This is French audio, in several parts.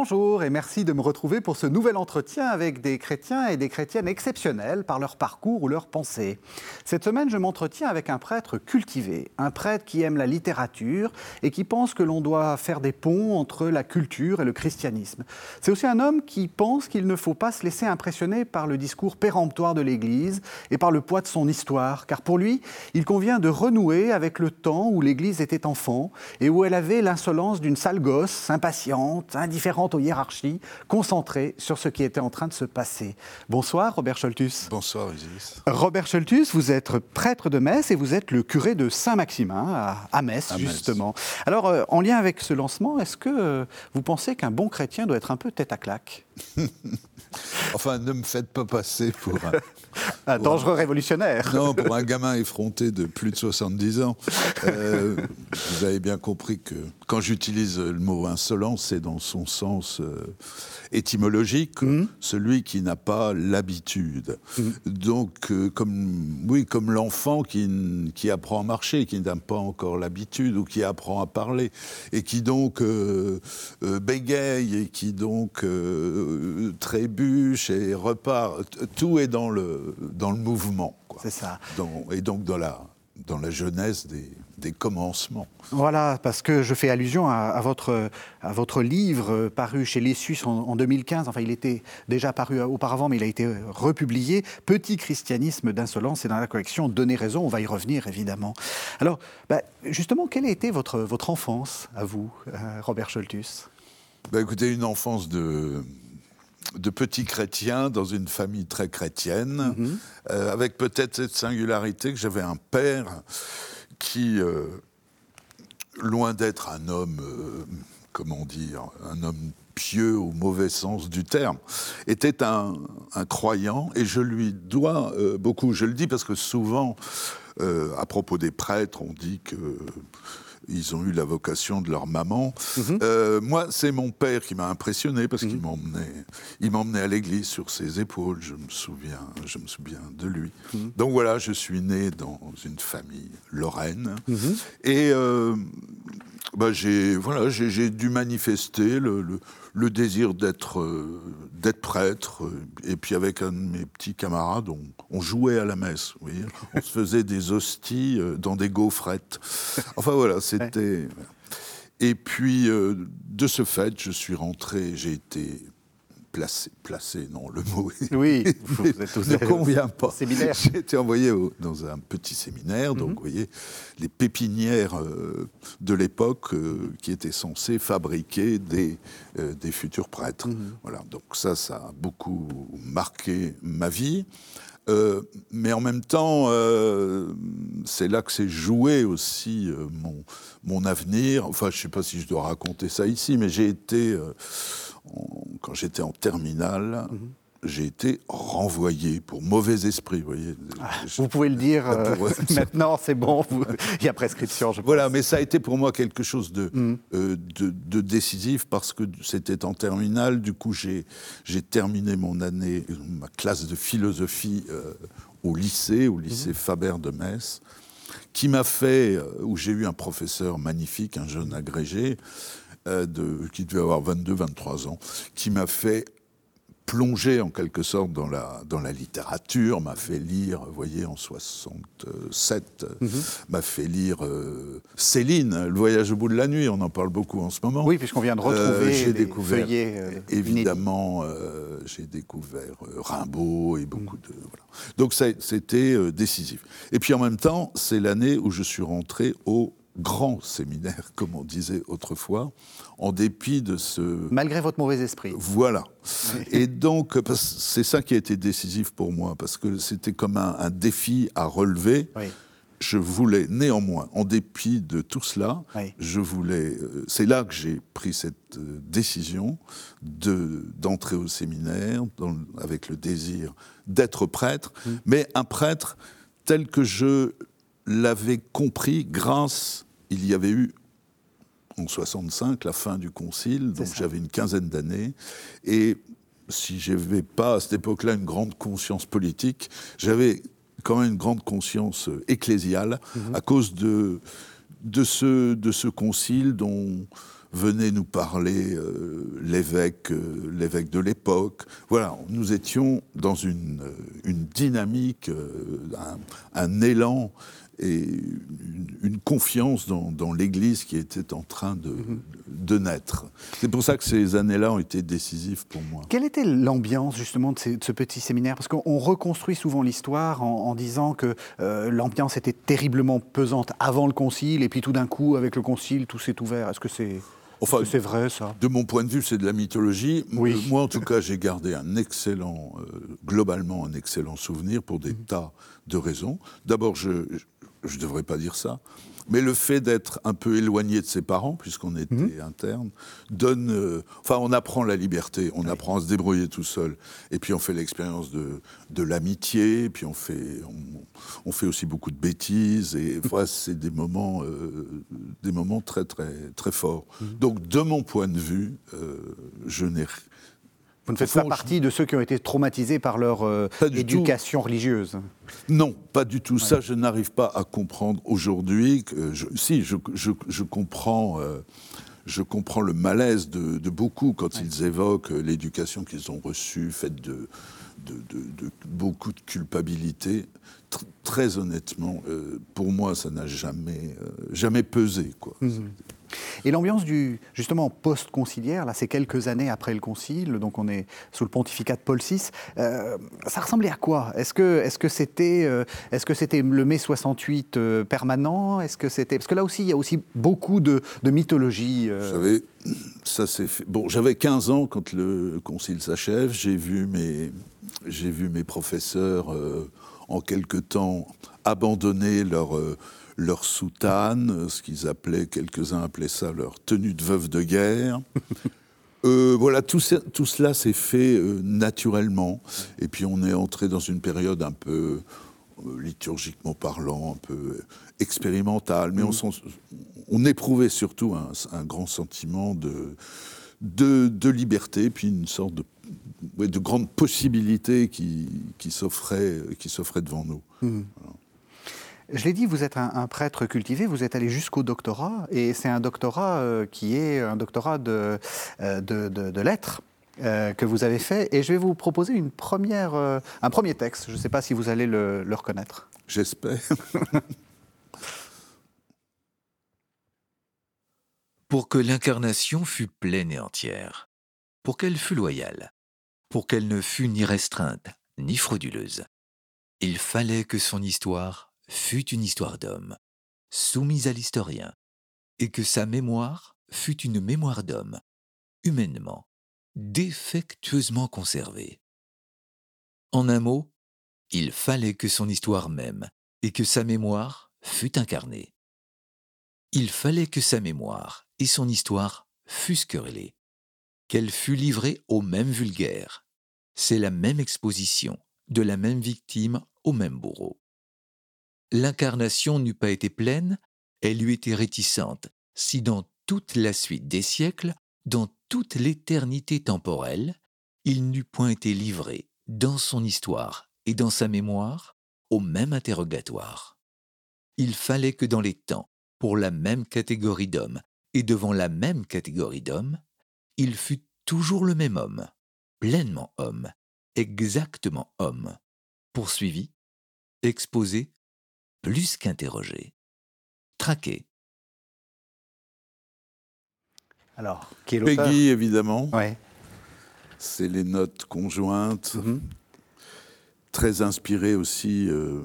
Bonjour et merci de me retrouver pour ce nouvel entretien avec des chrétiens et des chrétiennes exceptionnels par leur parcours ou leur pensée. Cette semaine, je m'entretiens avec un prêtre cultivé, un prêtre qui aime la littérature et qui pense que l'on doit faire des ponts entre la culture et le christianisme. C'est aussi un homme qui pense qu'il ne faut pas se laisser impressionner par le discours péremptoire de l'Église et par le poids de son histoire, car pour lui, il convient de renouer avec le temps où l'Église était enfant et où elle avait l'insolence d'une sale gosse, impatiente, indifférente aux hiérarchies, concentrées sur ce qui était en train de se passer. Bonsoir Robert Scholtus. Bonsoir Isis. Robert Scholtus, vous êtes prêtre de Metz et vous êtes le curé de Saint-Maximin à, Metz, justement. Alors, euh, en lien avec ce lancement, est-ce que euh, vous pensez qu'un bon chrétien doit être un peu tête à claque? Enfin, ne me faites pas passer pour un, un dangereux révolutionnaire. Non, pour un gamin effronté de plus de 70 ans. Euh, vous avez bien compris que quand j'utilise le mot insolent, c'est dans son sens euh, étymologique, mmh. celui qui n'a pas l'habitude. Mmh. Donc, euh, comme, oui, comme l'enfant qui, qui apprend à marcher, qui n'a pas encore l'habitude, ou qui apprend à parler, et qui donc bégaye, et qui donc trébuche et repart. Tout est dans le, dans le mouvement. C'est ça. et donc dans la, dans la jeunesse des, des, commencements. Voilà, parce que je fais allusion à, votre, à votre livre paru chez Les Suisses en, 2015. Enfin, il était déjà paru auparavant, mais il a été republié. Petit christianisme d'insolence, c'est dans la collection Donner raison. On va y revenir, évidemment. Alors, bah, justement, quelle a été votre, votre enfance, à vous, euh, Robert Scholtus? Bah, Écoutez, une enfance de de petits chrétiens dans une famille très chrétienne, mhm. euh, avec peut-être cette singularité que j'avais un père qui, euh, loin d'être un homme, euh, comment dire, un homme pieux au mauvais sens du terme, était un, un croyant et je lui dois beaucoup. Je le dis parce que souvent, à propos des prêtres, on dit que ils ont eu la vocation de leur maman. Mhm. Euh, moi, c'est mon père qui m'a impressionné parce qu'il mhm. m'emmenait, il m'emmenait à l'église sur ses épaules. Je me souviens, je me souviens de lui. Mhm. Donc voilà, je suis né dans une famille lorraine et euh, bah, j'ai voilà, j'ai dû manifester le, le, désir d'être euh, d'être prêtre. Et puis avec un de mes petits camarades, on, on jouait à la messe. Vous voyez on se faisait des hosties euh, dans des gaufrettes. Enfin voilà, c'était. Et puis euh, de ce fait, je suis rentré. J'ai été placé, placé, non, le mot oui, ne convient pas. J'ai été envoyé dans un petit séminaire, donc mhm. vous voyez, les pépinières euh, de l'époque euh, qui étaient censées fabriquer des, euh, des futurs prêtres. Mhm. Voilà, donc ça, ça a beaucoup marqué ma vie. mais en même temps, c'est là que s'est joué aussi mon, mon avenir. Enfin, je ne sais pas si je dois raconter ça ici, mais j'ai été quand j'étais en terminale, j'ai été renvoyé pour mauvais esprit. Vous, voyez. Ah, vous pouvez le dire euh, maintenant, c'est bon, il y a prescription. Je voilà, mais ça a été pour moi quelque chose de, mhm. euh, de, décisif parce que c'était en terminale. Du coup, j'ai terminé mon année, ma classe de philosophie euh, au lycée, au lycée mhm. Faber de Metz qui m'a fait, où j'ai eu un professeur magnifique, un jeune agrégé, euh, qui devait avoir 22-23 ans, qui m'a fait plonger en quelque sorte dans la, dans la littérature, m'a fait lire, vous voyez, en 67, mhm. m'a fait lire euh, Céline, Le voyage au bout de la nuit, on en parle beaucoup en ce moment. Oui, puisqu'on vient de retrouver euh, j'ai découvert, Évidemment, j'ai découvert Rimbaud et beaucoup mhm. de... Voilà. Donc c'était décisif. Et puis en même temps, c'est l'année où je suis rentré au grand séminaire, comme on disait autrefois, en dépit de ce... Malgré votre mauvais esprit. Voilà. Et donc, c'est ça qui a été décisif pour moi, parce que c'était comme un, défi à relever. Je voulais néanmoins, en dépit de tout cela, je voulais. Euh, c'est là que j'ai pris cette euh, décision de d'entrer au séminaire avec le désir d'être prêtre, mmh. mais un prêtre tel que je l'avais compris grâce il y avait eu en 65 la fin du concile, donc j'avais une quinzaine d'années, et si je n'avais pas à cette époque-là une grande conscience politique, j'avais quand même une grande conscience ecclésiale mhm. à cause de, de, ce, de ce concile dont venait nous parler euh, l'évêque, euh, l'évêque de l'époque. Voilà, nous étions dans une, une dynamique, un, un, élan et une, confiance dans, l'Église qui était en train de, de naître. C'est pour ça que ces années-là ont été décisives pour moi. Quelle était l'ambiance justement de, ce petit séminaire? Parce qu'on reconstruit souvent l'histoire en, disant que euh, l'ambiance était terriblement pesante avant le concile et puis tout d'un coup avec le concile tout s'est ouvert. Est-ce que c'est Enfin, c'est vrai ça? De mon point de vue, c'est de la mythologie. Oui. Moi, en tout cas, j'ai gardé un excellent, euh, globalement, un excellent souvenir pour des mhm. tas de raisons. D'abord, je, je ne devrais pas dire ça, mais le fait d'être un peu éloigné de ses parents, puisqu'on était mhm. interne, donne. Euh, enfin, on apprend la liberté, on apprend à se débrouiller tout seul. Et puis on fait l'expérience de, de l'amitié, puis on fait, on, fait aussi beaucoup de bêtises. Et voilà, c'est des moments, euh, des moments très, très, très forts. Mhm. Donc, de mon point de vue, euh, je n'ai vous ne faites pas partie de ceux qui ont été traumatisés par leur euh, éducation religieuse Non, pas du tout. Ça, je n'arrive pas à comprendre aujourd'hui. Si, je, je, comprends. Euh, je comprends le malaise de, beaucoup quand ils évoquent l'éducation qu'ils ont reçue, faite de, de, beaucoup de culpabilité. très honnêtement, euh, pour moi, ça n'a jamais, jamais pesé. Quoi. Mhm. Et l'ambiance du justement post-conciliaire, là, c'est quelques années après le concile, donc on est sous le pontificat de Paul VI. Euh, ça ressemblait à quoi? Est-ce que est-ce que c'était euh, est-ce que c'était le mai 68 euh, permanent? Est-ce que c'était parce que là aussi il y a aussi beaucoup de, mythologie. Vous savez, ça s'est fait. Bon, j'avais 15 ans quand le concile s'achève. J'ai vu mes j'ai vu mes professeurs en quelque temps abandonner leur leur soutane, ce qu'ils appelaient, quelques-uns appelaient ça leur tenue de veuve de guerre. Euh, voilà, tout, cela s'est fait euh, naturellement. Et puis on est entré dans une période un peu euh, liturgiquement parlant, un peu expérimentale, mais on, mm. on, éprouvait surtout un, grand sentiment de, de, liberté, puis une sorte de, de grande possibilité qui, qui s'offrait devant nous. Mm. Je l'ai dit, vous êtes un, prêtre cultivé, vous êtes allé jusqu'au doctorat, et c'est un doctorat euh, qui est un doctorat de, euh, de, lettres. Euh, que vous avez fait et je vais vous proposer une première, un premier texte. Je ne sais pas si vous allez le, le reconnaître. J'espère. pour que l'incarnation fût pleine et entière, pour qu'elle fût loyale, pour qu'elle ne fût ni restreinte ni frauduleuse, il fallait que son histoire fut une histoire d'homme, soumise à l'historien, et que sa mémoire fut une mémoire d'homme, humainement, défectueusement conservée. En un mot, il fallait que son histoire même et que sa mémoire fût incarnée. Il fallait que sa mémoire et son histoire fussent querellées, qu'elle fût livrée au même vulgaire. C'est la même exposition, de la même victime au même bourreau l'incarnation n'eût pas été pleine, elle eût été réticente si dans toute la suite des siècles, dans toute l'éternité temporelle, il n'eût point été livré, dans son histoire et dans sa mémoire, au même interrogatoire. Il fallait que dans les temps, pour la même catégorie d'hommes et devant la même catégorie d'hommes, il fût toujours le même homme, pleinement homme, exactement homme, poursuivi, exposé plus qu'interrogé, traqué. Alors, qui est Peggy, évidemment. Ouais. C'est les notes conjointes, mhm. très inspirées aussi euh,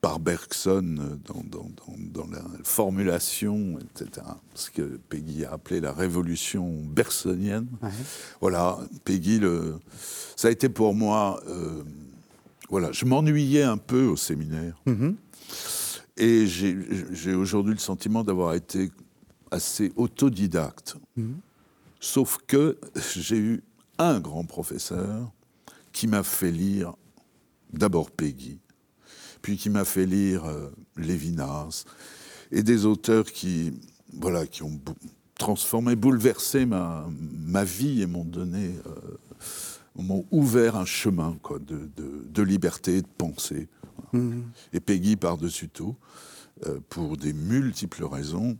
par Bergson euh, dans, la formulation, etc. Ce que Peggy a appelé la révolution bergsonienne. Voilà, Peggy, le, ça a été pour moi. Euh, voilà, je m'ennuyais un peu au séminaire. Mhm. Et j'ai aujourd'hui le sentiment d'avoir été assez autodidacte. Mhm. Sauf que j'ai eu un grand professeur qui m'a fait lire d'abord Peggy, puis qui m'a fait lire euh, Lévinas, et des auteurs qui, voilà, qui ont transformé, bouleversé ma, ma vie et m'ont donné, euh, m'ont ouvert un chemin quoi, de, de, de liberté, de pensée. Mhm. Et Peggy par-dessus tout. euh, pour des multiples raisons.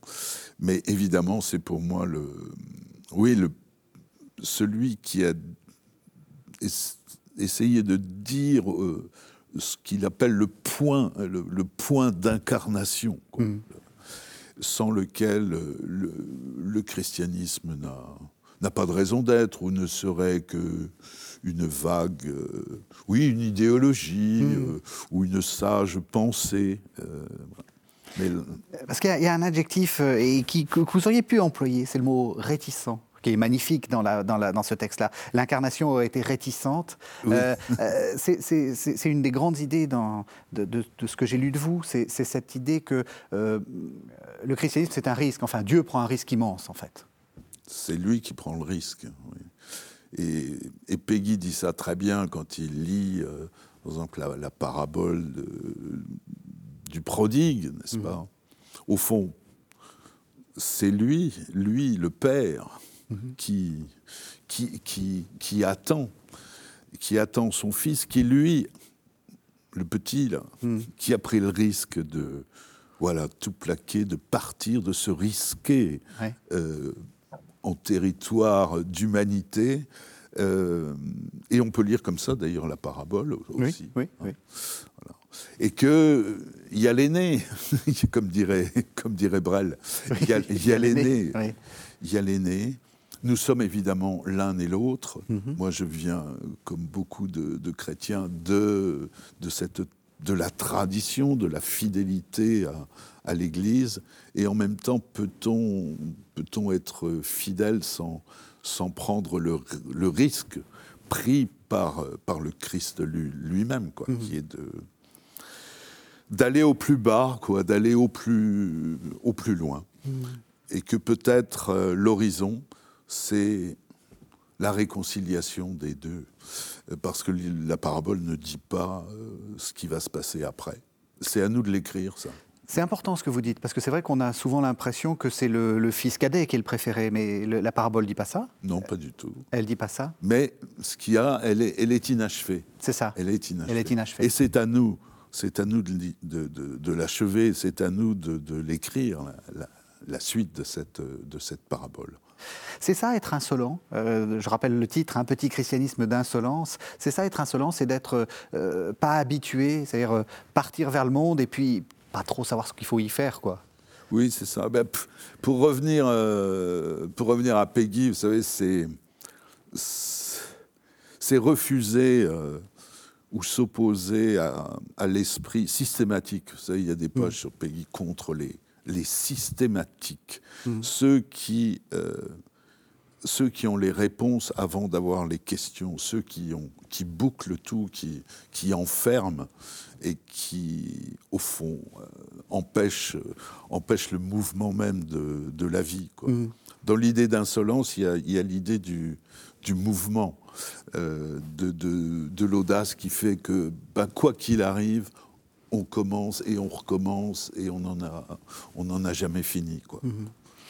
Mais évidemment, c'est pour moi le, oui, le, celui qui a essayé de dire euh, ce qu'il appelle le point, le, point d'incarnation, mm. sans lequel le, le christianisme n'a n'a pas de raison d'être ou ne serait que une vague, euh, oui, une idéologie mm. euh, ou une sage pensée. Euh, Parce qu'il y, a un adjectif et qui, que, vous auriez pu employer, c'est le mot réticent qui est magnifique dans, la, dans, la, dans ce texte-là. L'incarnation a été réticente. c'est une des grandes idées dans, de, de, ce que j'ai lu de vous. C'est cette idée que le christianisme, c'est un risque. Enfin, Dieu prend un risque immense, en fait. C'est lui qui prend le risque. Et, Peggy dit ça très bien quand il lit, euh, par exemple, la, parabole du prodigue, n'est-ce mm. pas? Au fond, c'est lui, lui, le père, mm-hmm. qui, qui, qui, qui, attend, qui attend son fils, qui lui, le petit là, mm. qui a pris le risque de, voilà, tout plaquer, de partir, de se risquer. Euh, en territoire d'humanité. Euh, et on peut lire comme ça, d'ailleurs, la parabole aussi. Oui, oui, Et qu'il y a l'aîné, comme dirait, comme dirait Brel, il y a, l'aîné. Il y a l'aîné. Nous sommes évidemment l'un et l'autre. Mhm. Moi, je viens, comme beaucoup de, chrétiens, de, de, cette, de la tradition, de la fidélité à, à l'Église Et en même temps, peut-on peut être fidèle sans, sans prendre le, le risque pris par, par le Christ lui-même, quoi, mhm. qui est de d'aller au plus bas, quoi, d'aller au plus, au plus loin. Mhm. Et que peut-être euh, l'horizon, c'est la réconciliation des deux. Parce que la parabole ne dit pas euh, ce qui va se passer après. C'est à nous de l'écrire, ça. C'est important ce que vous dites, parce que c'est vrai qu'on a souvent l'impression que c'est le, fils cadet qui est le préféré, mais la parabole dit pas ça? Non, pas du tout. Elle dit pas ça? Mais ce qu'il y a, elle est, elle est inachevée. C'est ça. Elle est inachevée. Elle est inachevée. Et c'est à nous, c'est à nous de, de, de, l'achever, c'est à nous de, l'écrire, la, la, suite de cette, de cette parabole. C'est ça être insolent. Euh, je rappelle le titre, un petit christianisme d'insolence. C'est ça être insolent, c'est d'être euh, pas habitué, c'est-à-dire euh, partir vers le monde et puis pas trop savoir ce qu'il faut y faire, quoi. Oui, c'est ça. Ben, pour, revenir, pour revenir à Peggy, vous savez, c'est, c'est refuser ou s'opposer à, l'esprit systématique. Vous savez, il y a des pages mm. sur Peggy contre les, les systématiques, mm. ceux qui euh, ceux qui ont les réponses avant d'avoir les questions, ceux qui, ont, qui bouclent tout, qui, qui enferment et qui, au fond, euh, empêchent, empêchent, le mouvement même de, de la vie. Quoi. Mm. Dans l'idée d'insolence, il y a, l'idée du, du, mouvement, euh, de, de, de l'audace qui fait que, ben, quoi qu'il arrive, on commence et on recommence et on n'en a, on en a jamais fini. Quoi. Mm-hmm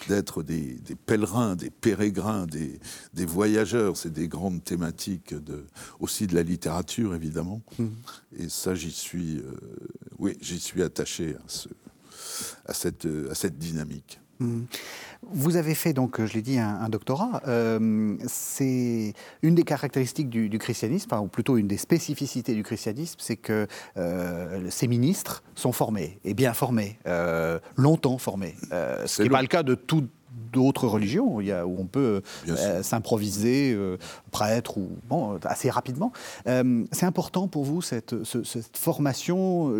d'être des, pèlerins, des pérégrins, des, voyageurs. C'est des grandes thématiques de, aussi de la littérature, évidemment. Mmh. Et ça, j'y suis, euh, oui, j'y suis attaché à, ce, à, cette, à cette dynamique. Mmh. Vous avez fait, donc, je l'ai dit, un, doctorat. Euh, c'est une des caractéristiques du, christianisme, ou plutôt une des spécificités du christianisme, c'est que euh, ces ministres sont formés, et bien formés, euh, longtemps formés. ce qui n'est pas le cas de tout d'autres religions où, il y a, où on peut euh, s'improviser euh, prêtre ou bon, assez rapidement. Euh, c'est important pour vous cette, cette formation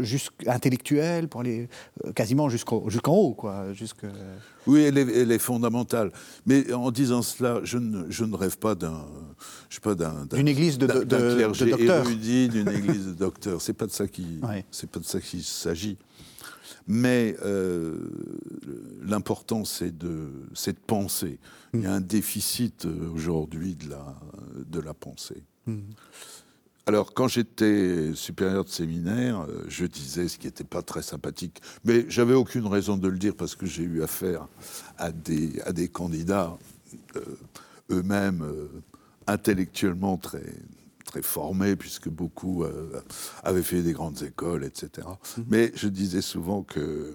intellectuelle pour aller quasiment jusqu'en haut, quoi, jusque... Oui, elle est, elle est, fondamentale. Mais en disant cela, je ne, je ne rêve pas d'un, je pas d'un, d'une église de, de, de, clergé érudit, d'une église de docteurs. C'est pas de ça qui, c'est pas de ça qu'il s'agit. Mais euh, l'important, c'est de, de penser. Il y a un déficit euh, aujourd'hui de la, de la pensée. Mm. Alors, quand j'étais supérieur de séminaire, euh, je disais ce qui n'était pas très sympathique, mais j'avais aucune raison de le dire parce que j'ai eu affaire à des, à des candidats eux-mêmes intellectuellement très, très formés, puisque beaucoup euh, avaient fait des grandes écoles, etc. Mhm. Mais je disais souvent que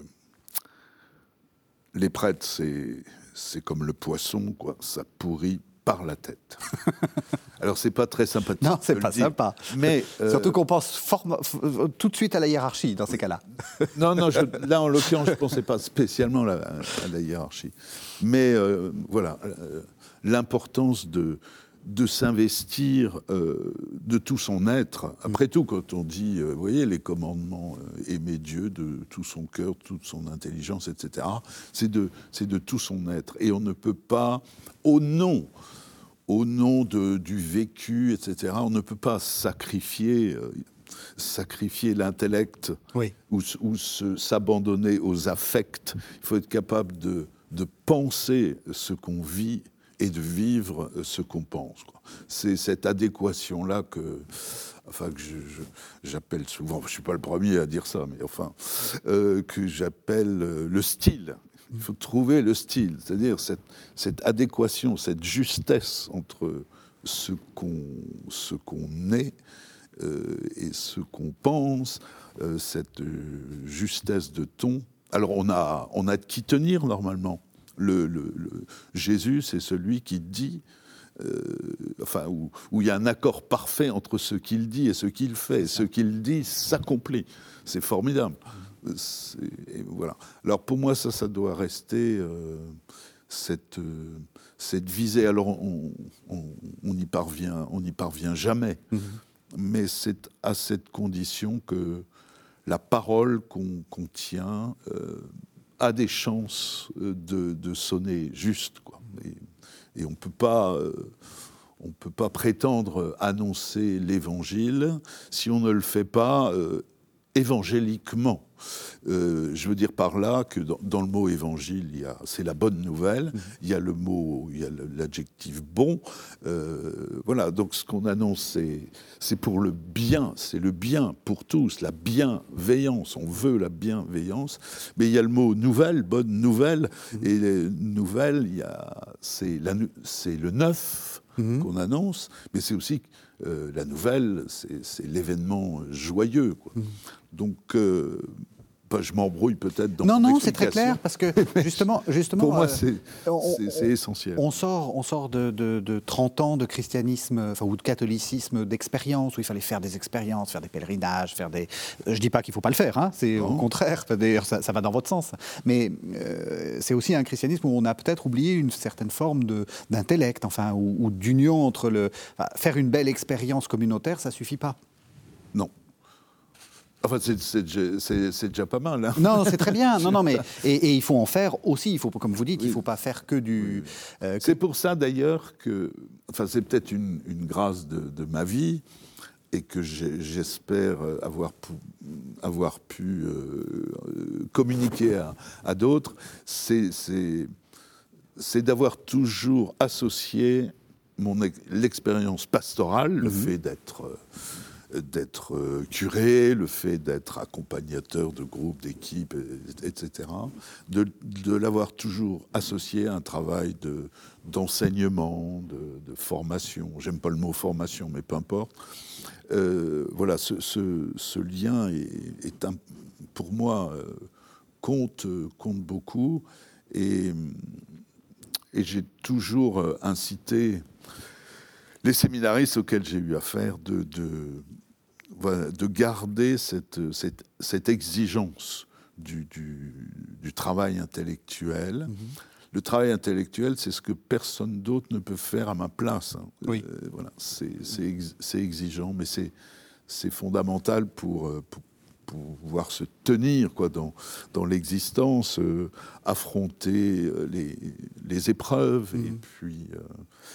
les prêtres, c'est comme le poisson, quoi. Ça pourrit par la tête. Alors c'est pas très sympathique. Non, c'est pas sympa. Mais euh, surtout qu'on pense tout de suite à la hiérarchie dans ces cas-là. non, non. là en l'occurrence, je pensais pas spécialement à la hiérarchie. Mais euh, voilà, l'importance de de s'investir de tout son être. Après tout, quand on dit, vous voyez, les commandements, aimer Dieu de tout son cœur, toute son intelligence, etc., c'est de, de tout son être. Et on ne peut pas, au nom au nom de, du vécu, etc., on ne peut pas sacrifier, euh, sacrifier l'intellect ou, s'abandonner aux affects. Il faut être capable de, de penser ce qu'on vit et de vivre ce qu'on pense. C'est cette adéquation-là que, enfin, que j'appelle souvent, je ne suis pas le premier à dire ça, mais enfin, euh, que j'appelle euh, le style. Il faut trouver le style, c'est-à-dire cette, adéquation, cette justesse entre ce qu'on est euh, et ce qu'on pense, euh, cette justesse de ton. Alors on a, on a de qui tenir normalement. Le, le, Jésus, c'est celui qui dit, euh, enfin, où, où, il y a un accord parfait entre ce qu'il dit et ce qu'il fait. Ce qu'il dit s'accomplit. C'est formidable voilà. Alors pour moi, ça, ça doit rester euh, cette, euh, cette visée. Alors on n'y parvient, on n'y parvient jamais, mhm. mais c'est à cette condition que la parole qu'on tient euh, a des chances de, sonner juste. Quoi. Et, on ne peut pas on peut pas prétendre annoncer l'évangile si on ne le fait pas évangéliquement. Euh, je veux dire par là que dans, le mot évangile, c'est la bonne nouvelle, il y a le mot, il y a l'adjectif bon. Euh, voilà, donc ce qu'on annonce, c'est pour le bien, c'est le bien pour tous, la bienveillance, on veut la bienveillance, mais il y a le mot nouvelle, bonne nouvelle, mhm. et les nouvelles, c'est le neuf mhm. qu'on annonce, mais c'est aussi euh, la nouvelle, c'est l'événement joyeux. Quoi. Donc, euh, je m'embrouille peut-être dans Non, non, c'est très clair parce que justement, justement pour moi, euh, c'est essentiel. On sort, on sort de, de, 30 ans de christianisme, enfin, ou de catholicisme, d'expérience où il fallait faire des expériences, faire des pèlerinages, faire des. Je dis pas qu'il faut pas le faire, hein, c'est au contraire. D'ailleurs, ça, va dans votre sens. Mais euh, c'est aussi un christianisme où on a peut-être oublié une certaine forme d'intellect, enfin, ou, ou d'union entre le. faire une belle expérience communautaire, ça suffit pas. Non. Enfin, c'est déjà pas mal. Hein. Non, c'est très bien. Non, non, mais et, il faut en faire aussi. Il faut, comme vous dites, il ne faut pas faire que du. Euh, c'est pour ça d'ailleurs que, enfin, c'est peut-être une, grâce de, ma vie et que j'espère avoir, avoir pu euh, communiquer à, d'autres. C'est d'avoir toujours associé mon l'expérience pastorale, le mhm. fait d'être euh, d'être euh, curé, le fait d'être accompagnateur de groupes, d'équipes, etc., de, l'avoir toujours associé à un travail d'enseignement, de, formation. J'aime pas le mot formation, mais peu importe. Euh, voilà, ce, lien est, un, pour moi euh, compte, compte beaucoup et, et j'ai toujours incité les séminaristes auxquels j'ai eu affaire de, de garder cette, cette, exigence du, du, travail intellectuel. Mhm. Le travail intellectuel, c'est ce que personne d'autre ne peut faire à ma place. Hein. Oui. Euh, voilà, c'est exigeant, mais c'est fondamental pour, euh, pour, pouvoir se tenir quoi, dans, dans l'existence, euh, affronter les, les épreuves, et, mhm. puis,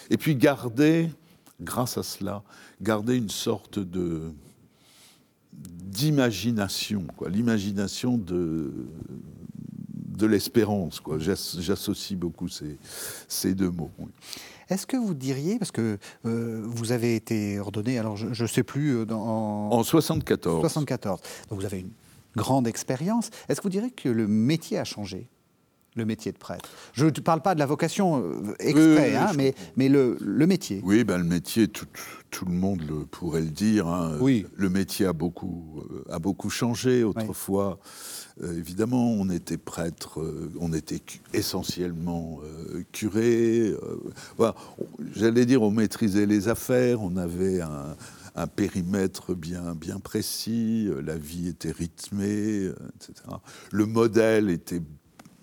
et puis garder, grâce à cela, garder une sorte de d'imagination, quoi, l'imagination de, de l'espérance. Quoi. J'associe beaucoup ces, ces, deux mots. Est-ce que vous diriez, parce que euh, vous avez été ordonné, alors je ne sais plus, euh, dans, en, 74. 74. Donc vous avez une grande expérience. Est-ce que vous diriez que le métier a changé? Le métier de prêtre Je ne parle pas de la vocation euh, exprès, hein, mais, mais le, le, métier. Oui, ben, le métier, tout, tout le monde le, pourrait le dire. Hein. Oui. Le métier a beaucoup, euh, a beaucoup changé. Autrefois, euh, évidemment, on était prêtre, on était essentiellement curé. Voilà. J'allais dire, on maîtrisait les affaires, on avait un, un périmètre bien, bien précis, la vie était rythmée, etc. Le modèle était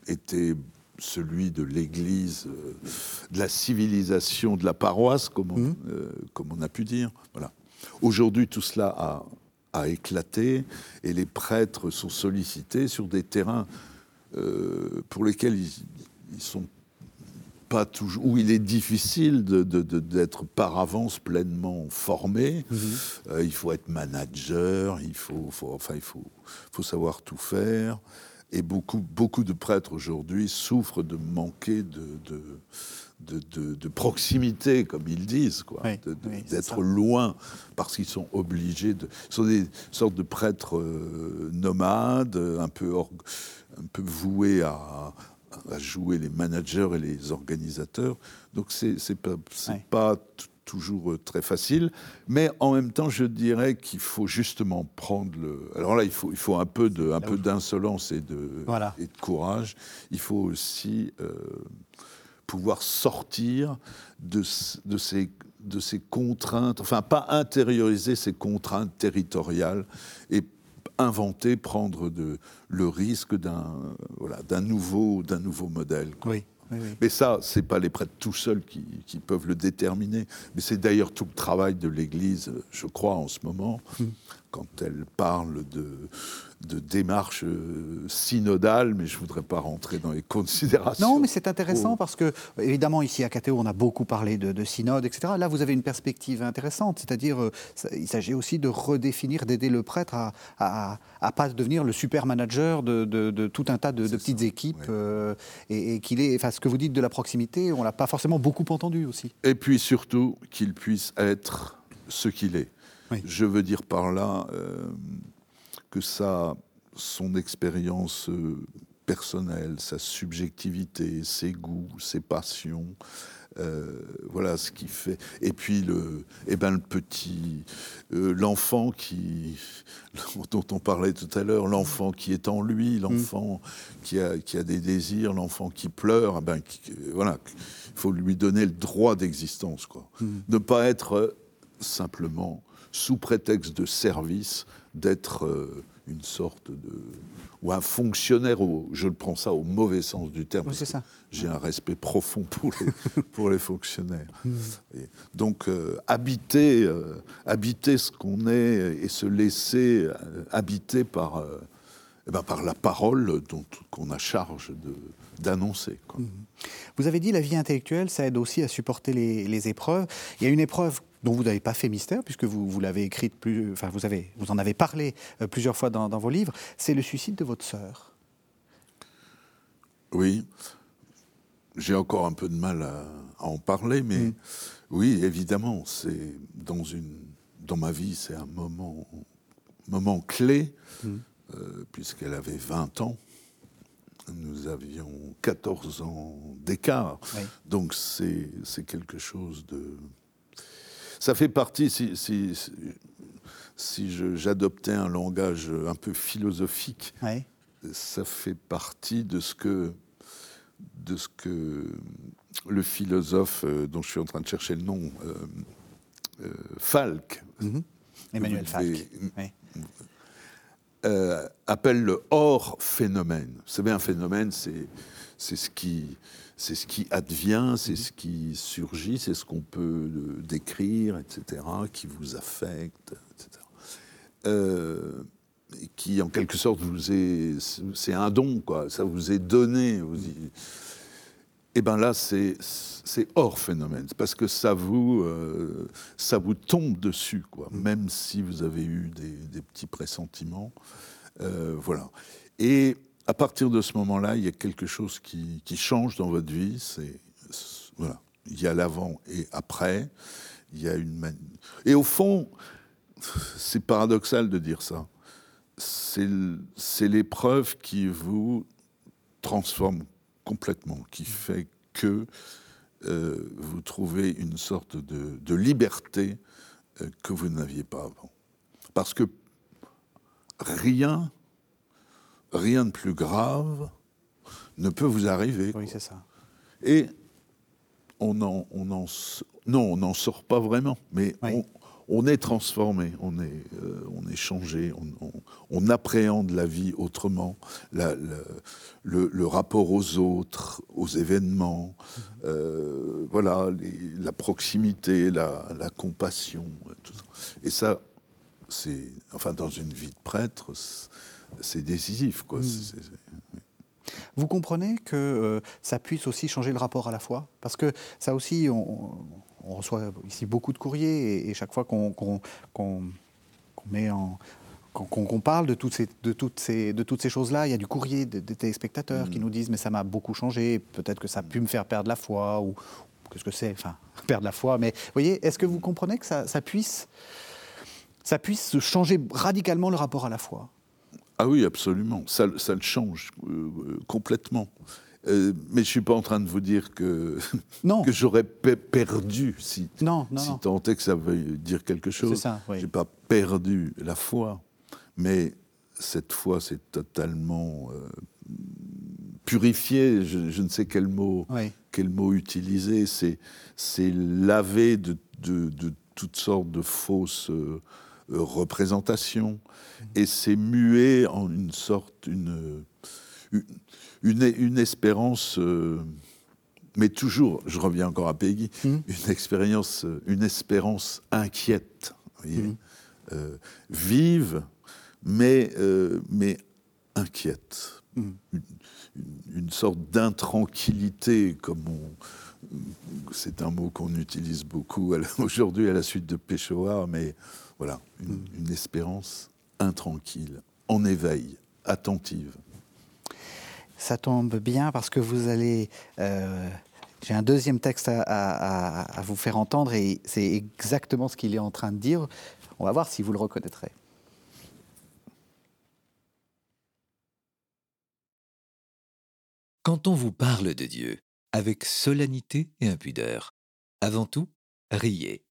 était celui de l'Église, euh, de la civilisation de la paroisse, comme on, mmh. euh, comme on a pu dire. Voilà. Aujourd'hui, tout cela a, a, éclaté et les prêtres sont sollicités sur des terrains euh, pour lesquels ils, sont pas toujours, où il est difficile d'être par avance pleinement formé. Mmh. il faut être manager, il faut, faut enfin, il faut, faut savoir tout faire. Et beaucoup, beaucoup de prêtres aujourd'hui souffrent de manquer de, de, de, proximité, comme ils disent, quoi, d'être loin, parce qu'ils sont obligés de. Ce sont des sortes de prêtres euh, nomades, un peu, un peu voués à, à, jouer les managers et les organisateurs. Donc c'est pas, pas toujours euh, très facile, mais en même temps, je dirais qu'il faut justement prendre le. Alors là, il faut, il faut un peu de, un peu d'insolence et de, et de courage. Il faut aussi euh, pouvoir sortir de, de ces de ces contraintes, enfin pas intérioriser ces contraintes territoriales et inventer, prendre de, le risque d'un voilà, nouveau, d'un nouveau modèle. Oui. Mais ça, c'est pas les prêtres tout seuls qui, qui peuvent le déterminer. Mais c'est d'ailleurs tout le travail de l'Église, je crois, en ce moment, hmm. quand elle parle de, de démarche euh, synodale, mais je ne voudrais pas rentrer dans les considérations. Non, mais c'est intéressant parce que, évidemment, ici à KTO, on a beaucoup parlé de, synode, etc. Là, vous avez une perspective intéressante, c'est-à-dire, euh, il s'agit aussi de redéfinir, d'aider le prêtre à ne pas devenir le super manager de, de tout un tas de, petites équipes, euh, et, qu'il est, enfin, ce que vous dites de la proximité, on l'a pas forcément beaucoup entendu aussi. Et puis surtout, qu'il puisse être ce qu'il est. Je veux dire par là que ça, son expérience euh, personnelle, sa subjectivité, ses goûts, ses passions, euh, voilà ce qui fait. Et puis le, eh ben le petit, euh, l'enfant qui, dont on parlait tout à l'heure, l'enfant qui est en lui, l'enfant qui, a, qui a des désirs, l'enfant qui pleure, eh ben voilà, il faut lui donner le droit d'existence, quoi. Mm. Ne pas être simplement sous prétexte de service d'être euh, une sorte de ou un fonctionnaire, je le prends ça au mauvais sens du terme. J'ai un respect profond pour les, pour les fonctionnaires. Hmm. donc euh, habiter, euh, habiter ce qu'on est et se laisser habiter par, eh ben, par la parole dont qu'on a charge de d'annoncer. Hmm. Vous avez dit la vie intellectuelle, ça aide aussi à supporter les, les épreuves. Il y a une épreuve dont vous n'avez pas fait mystère, puisque vous, vous l'avez écrite, plus, enfin vous, avez, vous en avez parlé euh, plusieurs fois dans, vos livres, c'est le suicide de votre sœur. Oui, j'ai encore un peu de mal à, en parler, mais mm. oui, évidemment, c'est dans, une, dans ma vie, c'est un moment, moment clé, mm. euh, puisqu'elle avait 20 ans. Nous avions 14 ans d'écart. Donc c'est quelque chose de, ça fait partie, si, si, j'adoptais un langage un peu philosophique, ça fait partie de ce que de ce que le philosophe euh, dont je suis en train de chercher le nom, euh, euh, Falk, mhm. Emmanuel Falk, appelle le hors phénomène. Vous savez, un phénomène, c'est ce qui c'est ce qui advient, c'est mhm. ce qui surgit, c'est ce qu'on peut euh, décrire, etc., qui vous affecte, etc. Euh, qui, en quelque sorte, vous est, c'est un don, quoi. Ça vous est donné. Vous Et eh ben là, c'est hors phénomène, parce que ça vous, euh, ça vous tombe dessus, quoi. Mhm. Même si vous avez eu des, des petits pressentiments, voilà. Et à partir de ce moment-là, il y a quelque chose qui, change dans votre vie. Il y a l'avant et après. Il y a une et au fond, c'est paradoxal de dire ça. C'est l'épreuve qui vous transforme complètement, qui fait que euh, vous trouvez une sorte de, liberté euh, que vous n'aviez pas avant. Parce que rien, rien de plus grave ne peut vous arriver. Oui, c'est ça. Et on en, on en, non, on n'en sort pas vraiment, mais on, est transformé, on est, euh, on est changé, on, appréhende la vie autrement, le, rapport aux autres, aux événements, mhm. euh, voilà, la proximité, la, compassion, tout ça. Et ça, c'est, enfin, dans une vie de prêtre, c'est décisif, quoi. Mhm. Vous comprenez que euh, ça puisse aussi changer le rapport à la foi Parce que ça aussi, on, reçoit ici beaucoup de courriers et, chaque fois qu'on met en qu'on parle de toutes ces, de toutes ces, de toutes ces choses-là, il y a du courrier des téléspectateurs qui mm. nous disent mais ça m'a beaucoup changé, peut-être que ça a pu me faire perdre la foi ou qu'est-ce que c'est, enfin perdre la foi. Mais vous voyez, est-ce que vous comprenez que ça, ça puisse ça puisse changer radicalement le rapport à la foi? Ah oui, absolument. Ça, ça le change euh, euh, complètement. Euh, mais je ne suis pas en train de vous dire que, que j'aurais perdu, si, non, non, si tant est que ça veut dire quelque chose. Je n'ai pas perdu la foi, mais cette foi, c'est totalement purifié. Je, ne sais quel mot, quel mot utiliser. C'est lavé de, de, de, toutes sortes de fausses représentation, et c'est mué en une sorte, une, une, une espérance, euh, mais toujours, je reviens encore à Peggy, hmm. une expérience, une espérance inquiète, hmm. euh, vive, mais, euh, mais inquiète. Hmm. Une, sorte d'intranquillité, comme c'est un mot qu'on utilise beaucoup aujourd'hui à la suite de Peshawar, mais voilà, une, espérance intranquille, en éveil, attentive. Ça tombe bien parce que vous allez... Euh, j'ai un deuxième texte à, vous faire entendre et c'est exactement ce qu'il est en train de dire. On va voir si vous le reconnaîtrez. Quand on vous parle de Dieu, avec solennité et impudeur, avant tout, riez.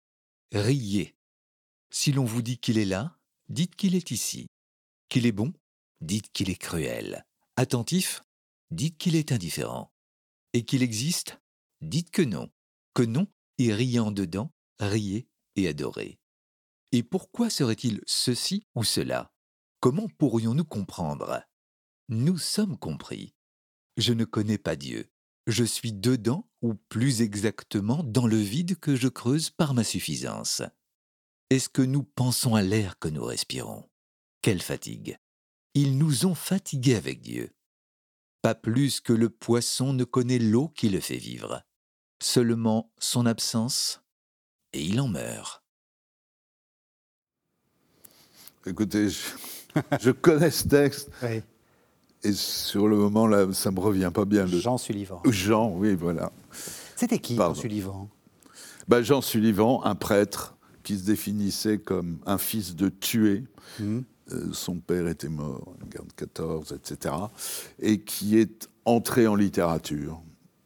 Riez si l'on vous dit qu'il est là, dites qu'il est ici. Qu'il est bon, dites qu'il est cruel. Attentif, dites qu'il est indifférent. Et qu'il existe, dites que non. Que non, et riant dedans, riez et adorez. Et pourquoi serait-il ceci ou cela? Comment pourrions-nous comprendre? Nous sommes compris. Je ne connais pas Dieu. Je suis dedans, ou plus exactement dans le vide que je creuse par ma suffisance. Est-ce que nous pensons à l'air que nous respirons? Quelle fatigue Ils nous ont fatigués avec Dieu. Pas plus que le poisson ne connaît l'eau qui le fait vivre. Seulement son absence, et il en meurt. Écoutez, je, connais ce texte. Et sur le moment, là, ça me revient pas bien. Jean Sullivan. Jean, oui, voilà. C'était qui, Jean Sullivan? Ben, Jean Sullivan, un prêtre qui se définissait comme un fils de tué. Mmh. Euh, son père était mort en guerre de 14, etc. Et qui est entré en littérature.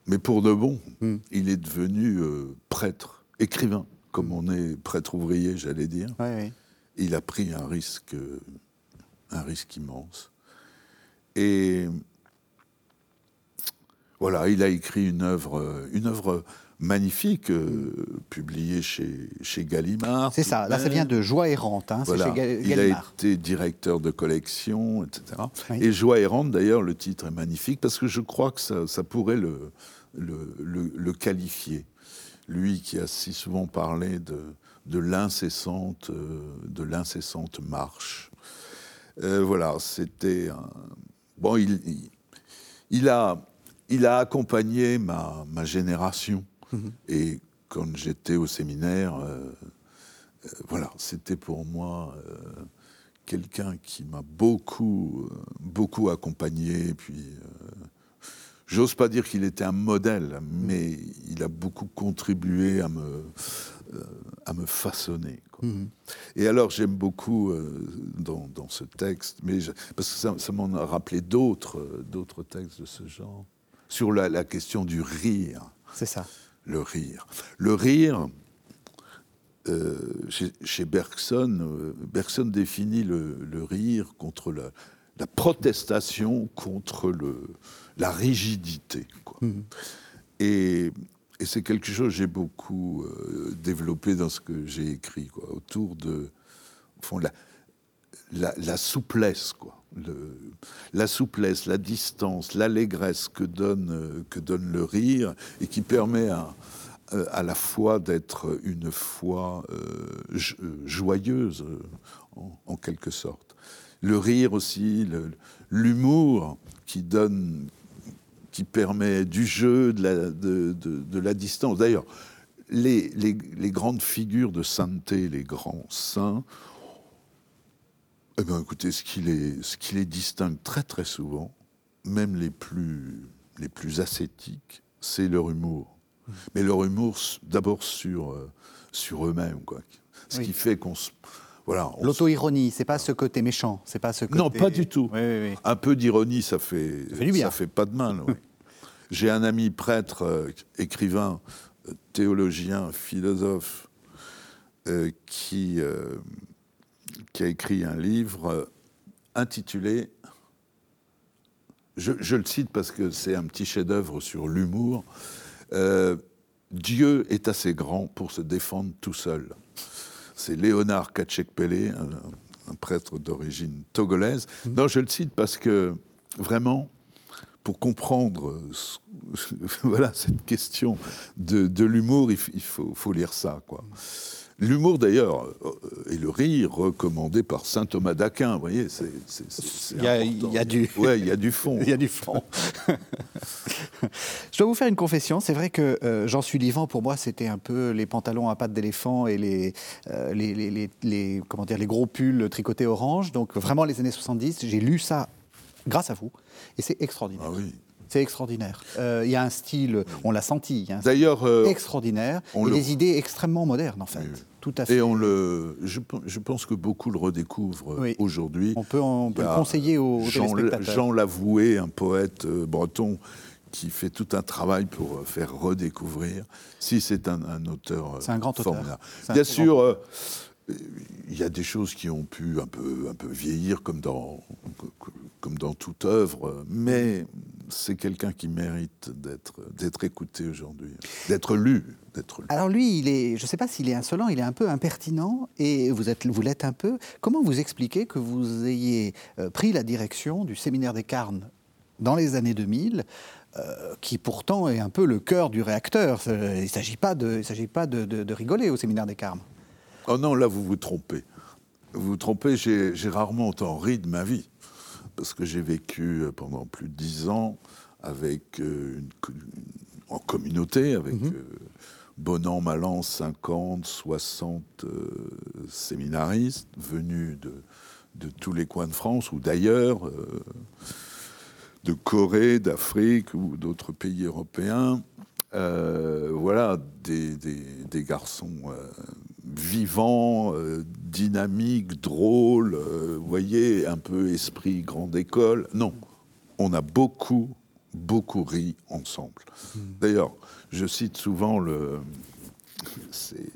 Mais pour de bon, mmh. il est devenu euh, prêtre, écrivain, comme on est prêtre ouvrier, j'allais dire. Il a pris un risque, un risque immense. Et voilà, il a écrit une œuvre, une œuvre magnifique, euh, publié chez, chez Gallimard. C'est ça, là ça vient de Joie errante, hein, voilà. chez Il a été directeur de collection, etc. Et Joie errante, d'ailleurs, le titre est magnifique parce que je crois que ça, ça pourrait le, le, le, qualifier. Lui qui a si souvent parlé de, de l'incessante euh, de l'incessante marche. Euh, voilà, c'était bon. Il, il, il, a il a accompagné ma, ma génération Mhm. Et quand j'étais au séminaire, euh, euh, voilà, c'était pour moi euh, quelqu'un qui m'a beaucoup, beaucoup accompagné. Puis, j'ose pas dire qu'il était un modèle, mhm. mais il a beaucoup contribué à me, à me façonner. Mhm. Et alors, j'aime beaucoup dans, dans, ce texte, mais parce que ça, ça m'en a rappelé d'autres, d'autres textes de ce genre. sur la, la question du rire. C'est ça. Le rire. Le rire, euh, chez, chez Bergson, euh, Bergson définit le, le rire contre la, la protestation contre le, la rigidité. quoi. Mhm. Et, et c'est quelque chose que j'ai beaucoup euh, développé dans ce que j'ai écrit, quoi, autour de au fond, la, la, souplesse, quoi. La souplesse, la distance, l'allégresse que donne, euh, que donne le rire et qui permet à, euh, à la fois d'être une foi euh, jo- joyeuse, en, quelque sorte. Le rire aussi, l'humour qui donne, qui permet du jeu, de la, de- de la distance. D'ailleurs, les, les- les grandes figures de sainteté, les grands saints, eh bien, écoutez, ce qui, les, ce qui les distingue très très souvent, même les plus, les plus ascétiques, c'est leur humour. Mais leur humour, d'abord sur, euh, sur eux-mêmes, quoi. Ce Oui. qui fait qu'on se. Voilà, L'auto-ironie, c'est pas ce côté méchant, c'est pas ce côté... Non, pas du tout. Oui, oui, oui. Un peu d'ironie, ça fait, Ça fait du bien. fait pas de mal. oui. J'ai un ami prêtre, euh, écrivain, euh, théologien, philosophe, euh, qui, euh, qui a écrit un livre euh, intitulé, je, je le cite parce que c'est un petit chef-d'œuvre sur l'humour, euh, Dieu est assez grand pour se défendre tout seul. C'est Léonard Kachekpele, un, un prêtre d'origine togolaise. Non, je le cite parce que vraiment, pour comprendre ce- voilà, cette question de, de l'humour, il, f- il faut, faut lire ça. quoi. L'humour, d'ailleurs, euh, et le rire, recommandé par saint Thomas d'Aquin, vous voyez, c'est Il y a- y du- Ouais, il y a du fond. Il y a du fond. Je dois vous faire une confession. C'est vrai que euh, J'en suis vivant, pour moi, c'était un peu les pantalons à pattes d'éléphant et les, euh, les, les, comment dire, les gros pulls tricotés orange. Donc, vraiment, les années 70, j'ai lu ça grâce à vous. Et c'est extraordinaire. Ah oui. C'est extraordinaire. Euh, Il y a un style, on l'a senti, D'ailleurs, euh, extraordinaire on et le- des idées extrêmement modernes, en fait. Oui, oui. Tout à fait. et on le, je, pe- je pense que beaucoup le redécouvrent Oui. aujourd'hui. On peut, on le conseiller aux, aux Jean, téléspectateurs. Jean Lavoué, un poète euh, breton, qui fait tout un travail pour euh, faire redécouvrir. Si c'est un, un auteur. euh, C'est un grand auteur. formidable. Bien sûr, grand il y a des choses qui ont pu un peu, vieillir, comme dans, toute œuvre, mais c'est quelqu'un qui mérite d'être écouté aujourd'hui, d'être lu, lu. Alors lui, je ne sais pas s'il est insolent, il est un peu impertinent et vous êtes, vous l'êtes un peu. Comment vous expliquez que vous ayez euh, pris la direction du séminaire des Carnes dans les années 2000, euh, qui pourtant est un peu le cœur du réacteur? Il ne s'agit pas, de- de rigoler au séminaire des Carmes. Oh non, là, vous vous trompez. Vous vous trompez, j'ai rarement autant ri de ma vie. Parce que j'ai vécu euh, pendant plus de dix ans avec euh, une en communauté, avec euh, bon an, mal an, 50, 60 euh, séminaristes venus de, de tous les coins de France ou d'ailleurs, euh, de Corée, d'Afrique ou d'autres pays européens. Voilà, des, des- des garçons vivants, euh, dynamiques, drôles, euh, vous voyez, un peu esprit grande école. Non, on a beaucoup, beaucoup ri ensemble. D'ailleurs, je cite souvent le.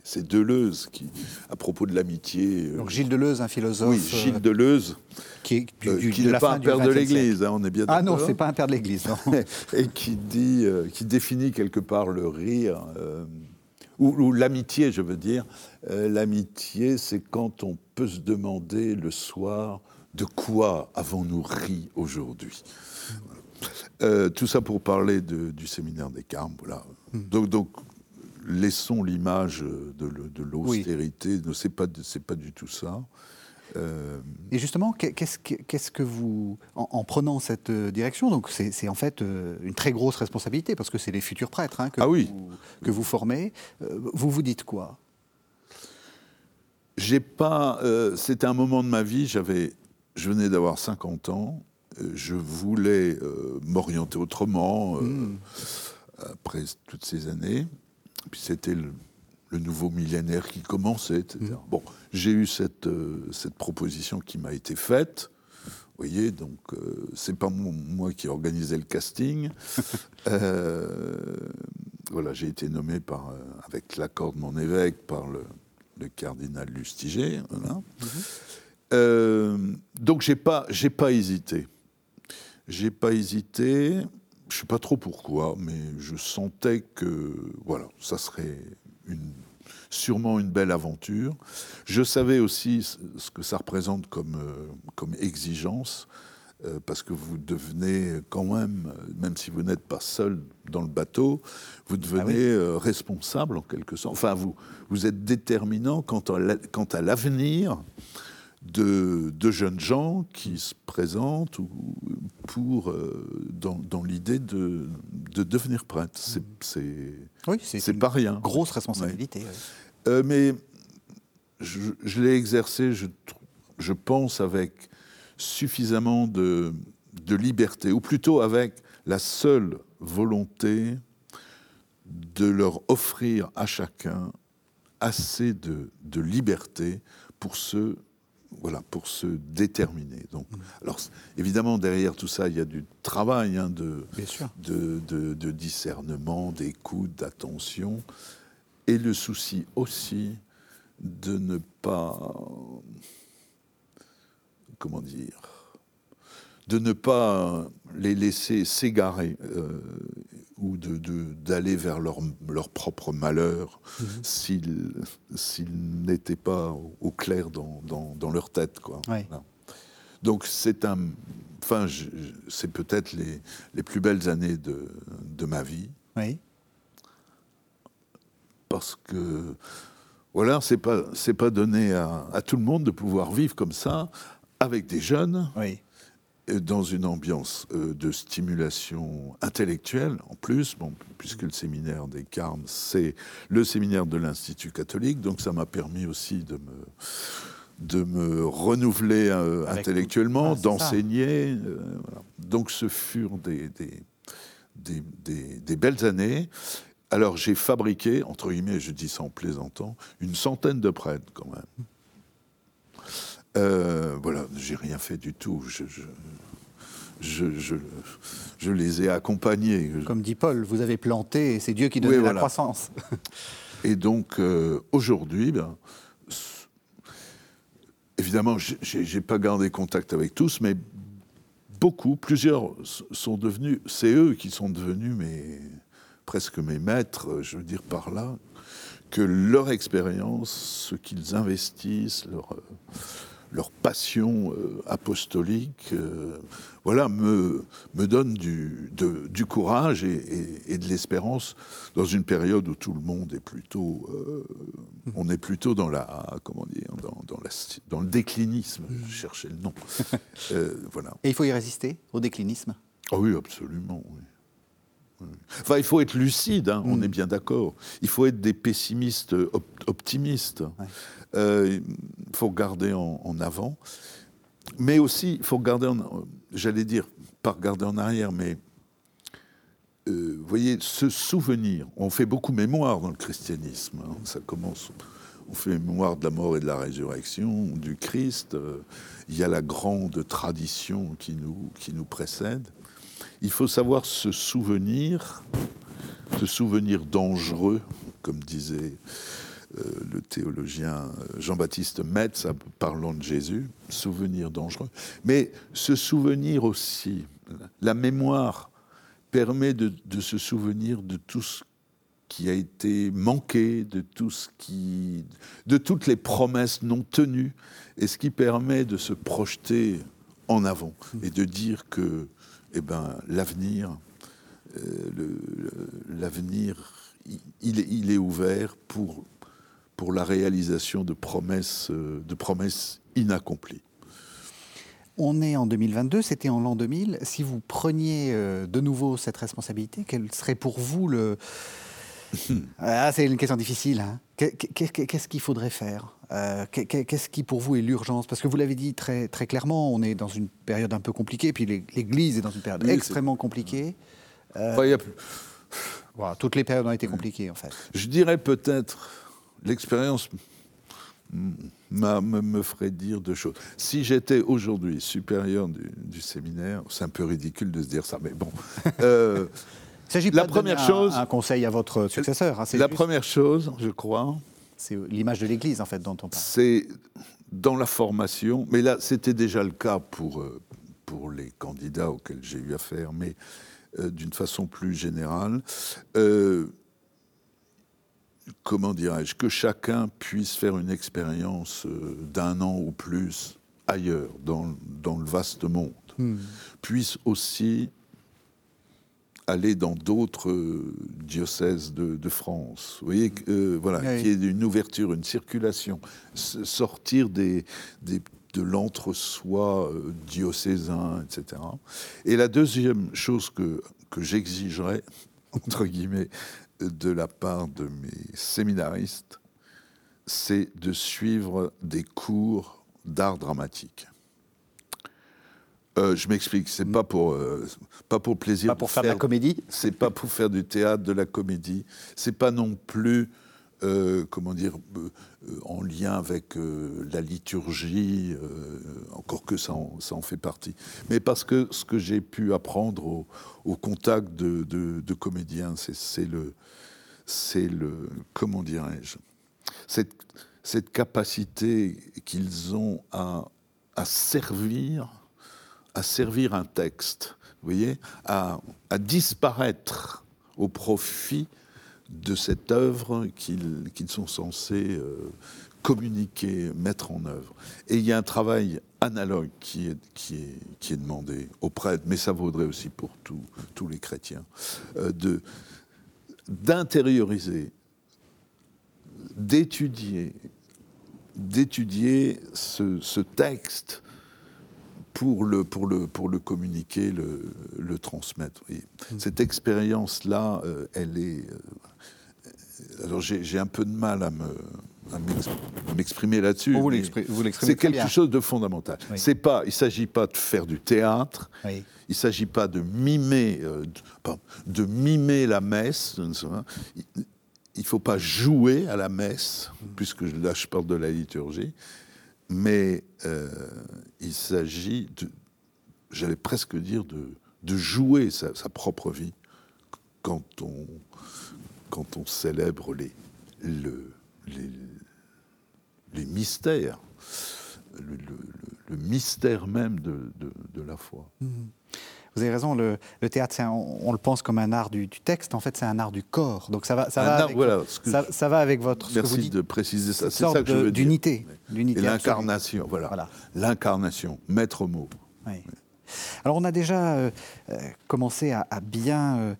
C'est Deleuze qui, à propos de l'amitié. euh, Donc Gilles Deleuze, un philosophe oui, Gilles Deleuze, qui, est du- du- qui de n'est pas un père de l'Église, hein, on est bien Ah non, d'accord c'est pas un père de l'Église. non. et qui dit, qui définit quelque part le rire, ou, ou l'amitié, je veux dire. Euh, l'amitié, c'est quand on peut se demander le soir de quoi avons-nous ri aujourd'hui? Euh, tout ça pour parler de- du séminaire des Carmes, voilà. Donc, donc, laissons l'image de, l'austérité. Ne c'est pas, c'est pas du tout ça. Euh, Et justement, qu'est- qu'est-ce que, vous, en, en prenant cette euh, direction, donc c'est en fait euh, une très grosse responsabilité parce que c'est les futurs prêtres hein, que, Ah oui. vous, que vous formez. Vous vous dites quoi? J'ai pas. euh, C'était un moment de ma vie. J'avais, je venais d'avoir 50 ans. je voulais euh, m'orienter autrement euh, après toutes ces années. Puis c'était le, le nouveau millénaire qui commençait, etc. Bon, j'ai eu cette, euh, cette proposition qui m'a été faite Vous voyez, donc euh, c'est pas moi qui organisais le casting. Euh, voilà, j'ai été nommé par, avec l'accord de mon évêque par le, cardinal Lustiger. Voilà. Mhm. donc j'ai pas, j'ai pas hésité. J'ai pas hésité. Je sais pas trop pourquoi, mais je sentais que voilà, ça serait une sûrement une belle aventure. Je savais aussi ce que ça représente comme, euh, comme exigence, euh, parce que vous devenez quand même, même si vous n'êtes pas seul dans le bateau, vous devenez ah euh, responsable en quelque sorte. Enfin, vous, vous êtes déterminant quant à l'avenir de, de, jeunes gens qui se présentent ou, pour, dans, dans l'idée de, de, devenir prêtre. C'est oui, pas rien. Grosse responsabilité. Euh, mais je, l'ai exercé, je, je, pense, avec suffisamment de, de, liberté, ou plutôt avec la seule volonté de leur offrir à chacun assez de, de liberté pour se, voilà, pour se déterminer. Donc, mmh. alors, évidemment, derrière tout ça, il y a du travail hein, de, de, de, de, discernement, d'écoute, d'attention et le souci aussi de ne pas, comment dire, de ne pas les laisser s'égarer euh, ou d'aller de, vers leur, leur, propre malheur mhm. s'ils n'étaient pas au clair dans, dans, leur tête. Quoi. Donc c'est un, enfin, c'est peut-être les, les, plus belles années de, de ma vie. Oui parce que voilà, c'est pas c'est pas donné à, tout le monde de pouvoir vivre comme ça avec des jeunes. Dans une ambiance euh, de stimulation intellectuelle, en plus, bon, puisque le séminaire des Carmes, c'est le séminaire de l'Institut catholique, donc ça m'a permis aussi de me, de me renouveler euh, intellectuellement, d'enseigner. Euh, donc ce furent des, des, des, belles années. Alors j'ai fabriqué, entre guillemets, je dis ça en plaisantant, une centaine de prêtres quand même. Euh, voilà, j'ai rien fait du tout. Je, je, les ai accompagnés. Comme dit Paul, vous avez planté et c'est Dieu qui donne la croissance. et donc euh, aujourd'hui, ben, évidemment, j'ai pas gardé contact avec tous, mais beaucoup, plusieurs sont devenus, c'est eux qui sont devenus mes presque mes maîtres, je veux dire par là, que leur expérience, ce qu'ils investissent, leur, leur passion euh, apostolique, euh, voilà, me, me donne du, du courage et, de l'espérance dans une période où tout le monde est plutôt, euh, on est plutôt dans la, comment dire, dans, dans, la, dans le déclinisme. Je cherchais le nom. voilà. Et il faut y résister au déclinisme? Ah oui, absolument. Oui. Enfin, il faut être lucide, hein, on mm. est bien d'accord. Il faut être des pessimistes optimistes. Euh, il faut garder en, avant. Mais aussi, il faut garder, j'allais dire, pas regarder en arrière, mais euh, vous voyez, se souvenir. On fait beaucoup mémoire dans le christianisme. Hein. ça commence. On fait mémoire de la mort et de la résurrection du Christ. Euh, il y a la grande tradition qui nous, qui nous précède il faut savoir se souvenir, se souvenir dangereux, comme disait le théologien euh, Jean-Baptiste Metz, parlant de Jésus, souvenir dangereux, mais se souvenir aussi, la mémoire permet de, se souvenir de tout ce qui a été manqué, de tout ce qui, de toutes les promesses non tenues, et ce qui permet de se projeter en avant et de dire que eh ben, l'avenir, euh, l'avenir, il, est ouvert pour, pour la réalisation de promesses, euh, de promesses inaccomplies. On est en 2022, c'était en l'an 2000. Si vous preniez euh, de nouveau cette responsabilité, quel serait pour vous le... ah, c'est une question difficile. Hein. Qu'est-ce qu'il faudrait faire? Euh, qu'est-ce qui pour vous est l'urgence? Parce que vous l'avez dit très, très clairement, on est dans une période un peu compliquée, puis l'Église est dans une période extrêmement compliquée. Euh, toutes les périodes ont été compliquées en fait. Je dirais peut-être l'expérience me, me ferait dire deux choses. Si j'étais aujourd'hui supérieur du, séminaire, c'est un peu ridicule de se dire ça, mais bon. Euh, Il s'agit la première chose, un, conseil à votre successeur. Hein, la première chose, je crois, c'est l'image de l'Église en fait dont on parle. C'est dans la formation, mais là c'était déjà le cas pour euh, pour les candidats auxquels j'ai eu affaire, mais euh, d'une façon plus générale. Euh, comment dirais-je, que chacun puisse faire une expérience euh, d'un an ou plus ailleurs, dans, dans le vaste monde, hmm. puisse aussi aller dans d'autres euh, diocèses de, France. Vous voyez, euh, voilà, qu'il y ait une ouverture, une circulation, sortir des, de l'entre-soi diocésain, etc. Et la deuxième chose que, que j'exigerais, entre guillemets, de la part de mes séminaristes, c'est de suivre des cours d'art dramatique. Euh, je m'explique, c'est pas pour euh, pas pour plaisir. Pas pour faire, de la comédie. C'est pas pour faire du théâtre, de la comédie. C'est pas non plus euh, comment dire, en lien avec la liturgie, encore que ça en, fait partie. Mais parce que ce que j'ai pu apprendre au, contact de, comédiens, c'est le, c'est le, comment dirais-je, cette, capacité qu'ils ont à, servir, à servir un texte, vous voyez, à disparaître au profit de cette œuvre qu'ils sont censés euh, communiquer, mettre en œuvre. Et il y a un travail analogue qui est, demandé aux prêtres, mais ça vaudrait aussi pour tous les chrétiens, euh, d'intérioriser, d'étudier ce, texte pour le, pour le, pour le communiquer, le, le transmettre. Mm. Cette expérience-là, euh, elle est... Euh, alors j'ai un peu de mal à me m'exprimer là-dessus. C'est quelque chose de fondamental. C'est pas, il ne s'agit pas de faire du théâtre. Il ne s'agit pas de mimer, euh, de, mimer la messe. Il ne faut pas jouer à la messe, puisque là je parle de la liturgie, mais euh, il s'agit, j'allais presque dire, de, jouer sa, propre vie quand on, célèbre les, le, les, les mystères, le, mystère même de, la foi. Mmh. Vous avez raison, le, théâtre, on, le pense comme un art du, texte, en fait c'est un art du corps. Donc ça va, ça va, avec, ça, va avec votre... Merci de préciser ça, c'est ça que je veux dire. D'unité. L'incarnation, voilà. L'incarnation, maître mot. Oui. Alors on a déjà euh, euh, commencé à, bien euh,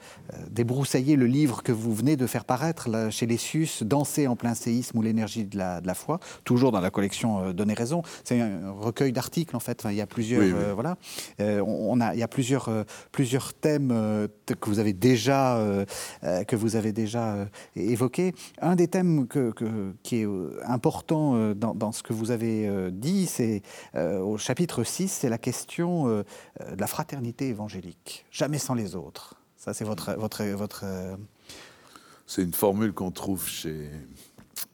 débroussailler le livre que vous venez de faire paraître chez les Sus, Danser en plein séisme ou l'énergie de la, foi, toujours dans la collection Donner raison. C'est un recueil d'articles en fait. il y a plusieurs voilà. on a il y a plusieurs plusieurs thèmes que vous avez déjà que vous avez déjà évoqués. Un des thèmes que, qui est important dans, dans, ce que vous avez dit, c'est au chapitre 6, c'est la question de la fraternité évangélique, jamais sans les autres. Ça, c'est votre, votre, votre. Euh, c'est une formule qu'on trouve chez,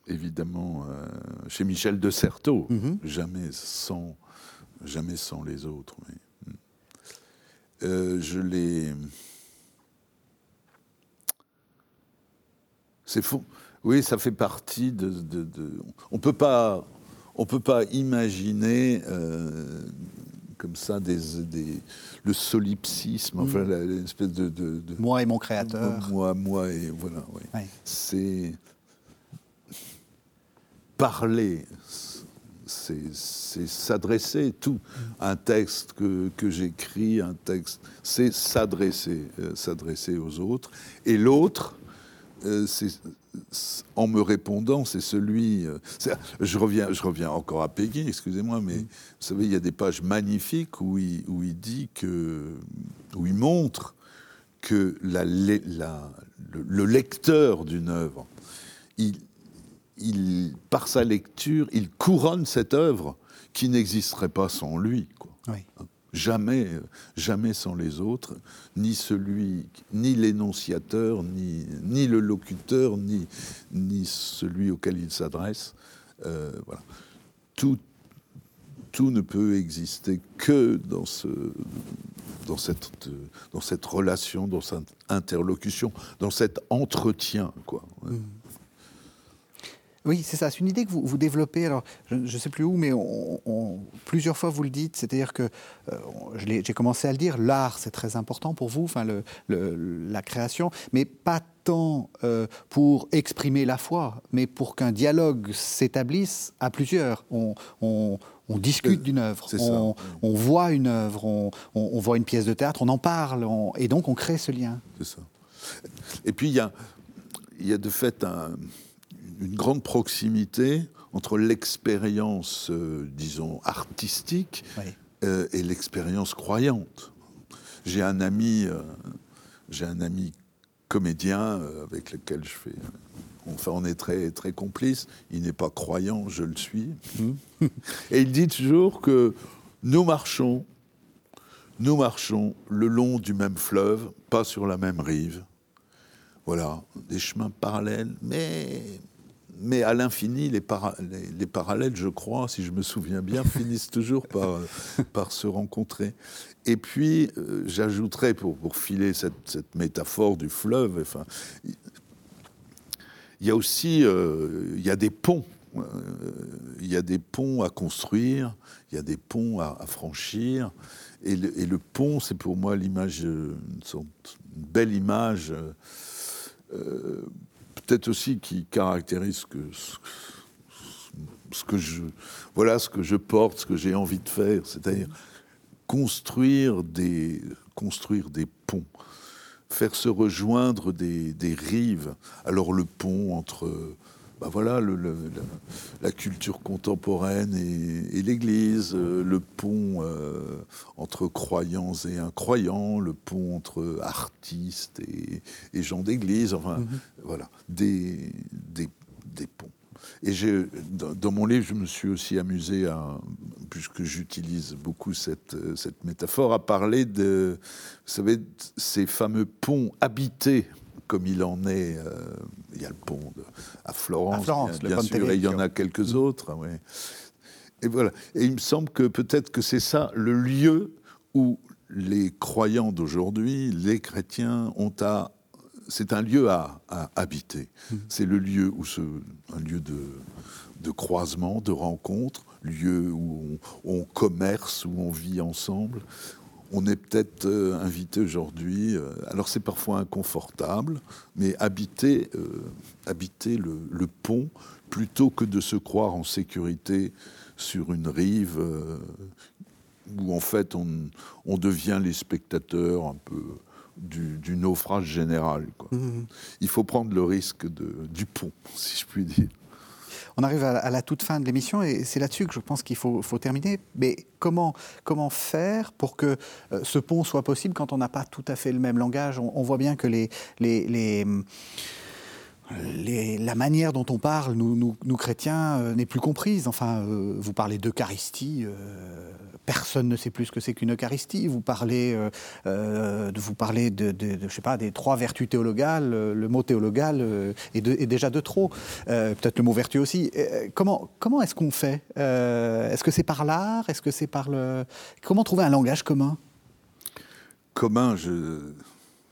évidemment, euh, chez Michel de Certeau. Mhm. Jamais sans, jamais sans les autres. je l'ai. C'est faux. Oui, ça fait partie de. On peut pas. On peut pas imaginer comme ça des, le solipsisme, enfin mm. l'espèce de, de, Moi et mon créateur. Moi, moi et voilà. Oui. C'est parler, c'est s'adresser. Tout mm. un texte que, que j'écris, un texte, c'est s'adresser, euh, s'adresser aux autres. Et l'autre, euh, c'est en me répondant, c'est celui. Euh, je, reviens, je reviens encore à Peggy, excusez-moi, mais mm. vous savez, il y a des pages magnifiques où il, où il dit que. où il montre que la, la, le, lecteur d'une œuvre, il, il, par sa lecture, il couronne cette œuvre qui n'existerait pas sans lui. Quoi. Oui. Hein jamais, jamais sans les autres, ni celui, ni l'énonciateur, ni, ni le locuteur, ni, ni celui auquel il s'adresse. voilà. Tout, tout ne peut exister que dans, ce, dans, cette, dans cette relation, dans cette interlocution, dans cet entretien. Quoi. Mmh. Oui, c'est ça. C'est une idée que vous, vous développez. Alors, je ne sais plus où, mais plusieurs fois vous le dites. C'est-à-dire que euh, j'ai commencé à le dire. L'art, c'est très important pour vous, enfin le, la création, mais pas tant euh, pour exprimer la foi, mais pour qu'un dialogue s'établisse à plusieurs. On, discute d'une œuvre, on, voit une œuvre, on, voit une pièce de théâtre, on en parle, et donc on crée ce lien. C'est ça. Et puis il y a, y a de fait un une grande proximité entre l'expérience, euh, disons, artistique euh, et l'expérience croyante. J'ai un ami, euh, j'ai un ami comédien avec lequel je fais. Enfin, on est très, très complices. Il n'est pas croyant, je le suis. Mmh. et il dit toujours que nous marchons, nous marchons le long du même fleuve, pas sur la même rive. Voilà, des chemins parallèles, mais mais à l'infini, les, les, parallèles, je crois, si je me souviens bien, finissent toujours par, par se rencontrer. Et puis, euh, j'ajouterais, pour, filer cette, métaphore du fleuve, enfin, il y a aussi euh, y a des ponts. Euh, il y a des ponts à construire, il y a des ponts à, franchir. Et le, pont, c'est pour moi l'image, une, belle image peut-être aussi qui caractérise que, ce que je voilà ce que je porte, ce que j'ai envie de faire, c'est-à-dire construire des construire des ponts, faire se rejoindre des, des rives. Alors le pont entre bah voilà, le, la, culture contemporaine et, l'Église, euh, le pont euh, entre croyants et incroyants, le pont entre artistes et, gens d'Église, enfin, mhm. voilà, des, des, ponts. Et dans, dans, mon livre, je me suis aussi amusé, à, puisque j'utilise beaucoup cette, cette métaphore, à parler de, vous savez, ces fameux ponts habités comme il en est, euh, il y a le pont à Florence, bien, sûr, et il y en a quelques autres. Et voilà. Et il me semble que peut-être que c'est ça le lieu où les croyants d'aujourd'hui, les chrétiens, ont à c'est un lieu à, habiter. Mm. C'est le lieu où ce, un lieu de, de croisement, de rencontre, lieu où on, on, commerce, où on vit ensemble, on est peut-être euh, invité aujourd'hui, euh, alors c'est parfois inconfortable, mais habiter, euh, habiter le, pont plutôt que de se croire en sécurité sur une rive où en fait on, devient les spectateurs un peu du, naufrage général. Mmh. Il faut prendre le risque du pont, si je puis dire. On arrive à, la toute fin de l'émission et c'est là-dessus que je pense qu'il faut, terminer. Mais comment, faire pour que euh, ce pont soit possible quand on n'a pas tout à fait le même langage? On, voit bien que les, les la manière dont on parle, nous, nous, chrétiens, euh, n'est plus comprise. Enfin, euh, vous parlez d'Eucharistie, euh, personne ne sait plus ce que c'est qu'une Eucharistie. Vous parlez, de, vous parlez de, je sais pas, des trois vertus théologales. le mot théologal est, déjà de trop. Peut-être le mot vertu aussi. comment comment est-ce qu'on fait Est-ce que c'est par l'art Est-ce que c'est par le Comment trouver un langage commun? Commun, je...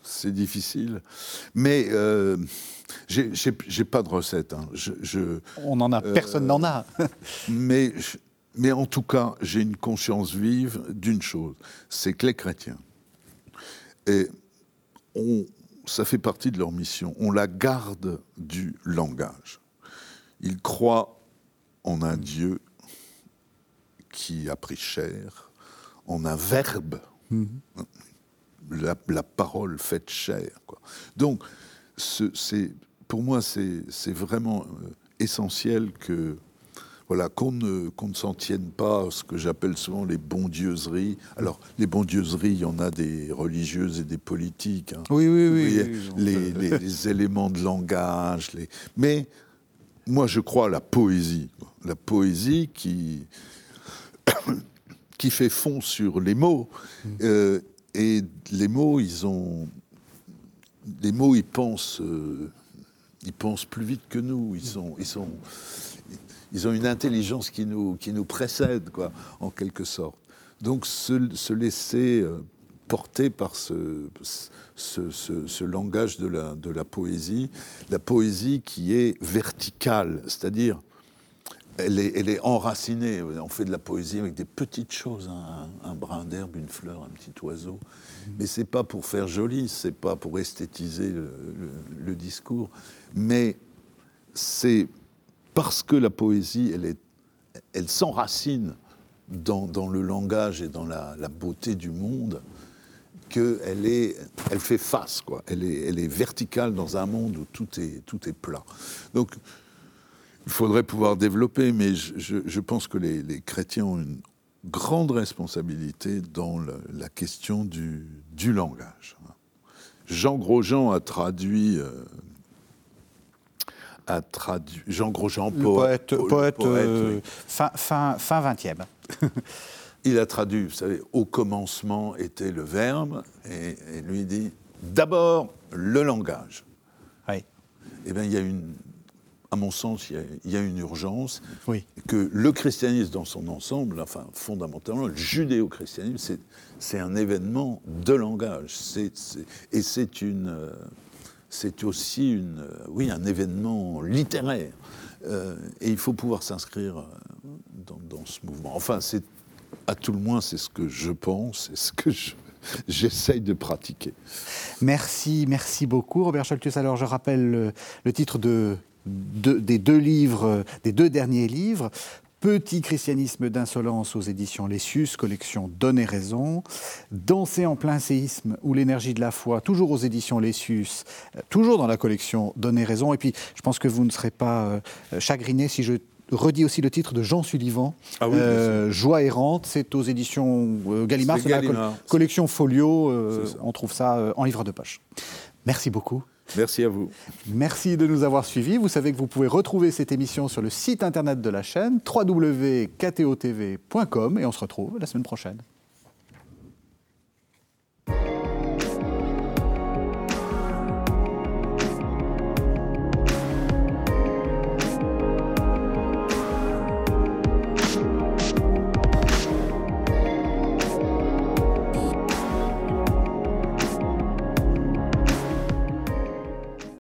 c'est difficile, mais j'ai pas de recette. Hein. Je, On en a, personne n'en a. mais, mais en tout cas, j'ai une conscience vive d'une chose, c'est que les chrétiens, et on, ça fait partie de leur mission, on la garde du langage. Ils croient en un Dieu qui a pris chair, en un verbe, mm-hmm. la, parole faite chair. Quoi. Donc, c'est pour moi, c'est vraiment euh, essentiel que voilà, qu'on ne, ne s'en tienne pas à ce que j'appelle souvent les bondieuseries. Alors, les bondieuseries, il y en a des religieuses et des politiques. Hein. Oui, oui, oui. les, les, éléments de langage. Les... Mais moi, je crois à la poésie. La poésie qui, qui fait fond sur les mots. Mm. Euh, et les mots, ils ont. Les mots, ils pensent. Euh, ils pensent plus vite que nous. Ils sont, ils sont, ils ont une intelligence qui nous, qui nous précède, quoi, en quelque sorte. Donc se, se laisser euh, porter par ce, ce, ce, langage de la, de la poésie, la poésie qui est verticale, c'est-à-dire elle est, elle est, enracinée. On fait de la poésie avec des petites choses, hein, un, brin d'herbe, une fleur, un petit oiseau. Mais c'est pas pour faire joli, c'est pas pour esthétiser le discours, mais c'est parce que la poésie, elle, elle s'enracine dans, le langage et dans la, beauté du monde qu'elle elle fait face, quoi. Elle est, elle est verticale dans un monde où tout est, tout est plat. Donc, il faudrait pouvoir développer, mais je, pense que les, chrétiens ont une grande responsabilité dans la question du, du, langage. Jean Grosjean a traduit. Euh, a traduit Jean Grosjean, poète, poète, poète, poète euh, oui. fin, fin, fin 20e. il a traduit, vous savez, au commencement était le verbe, et, et lui dit d'abord le langage. Oui. Eh bien, il y a une, à mon sens, il y a, il y a une urgence oui. que le christianisme dans son ensemble, enfin fondamentalement, le judéo-christianisme, c'est un événement de langage. C est, c est, et c'est une, c'est aussi une, oui, un événement littéraire. Euh, et il faut pouvoir s'inscrire dans, dans, ce mouvement. Enfin, c'est à tout le moins, c'est ce que je pense, c'est ce que je, j'essaye de pratiquer. Merci, merci beaucoup, Robert Scholtus. Alors, je rappelle le, titre de de, des deux livres, des deux derniers livres. Petit christianisme d'insolence aux éditions Lessius, collection Donner raison. Danser en plein séisme ou l'énergie de la foi, toujours aux éditions Lessius, toujours dans la collection Donner raison. Et puis, je pense que vous ne serez pas chagriné si je redis aussi le titre de Jean Sullivan, ah oui, euh, Joie errante, c'est aux éditions euh, Gallimard, c'est la co collection Folio, euh, on trouve ça en livre de poche. Merci beaucoup. Merci à vous. Merci de nous avoir suivis. Vous savez que vous pouvez retrouver cette émission sur le site internet de la chaîne www.ktotv.com et on se retrouve la semaine prochaine.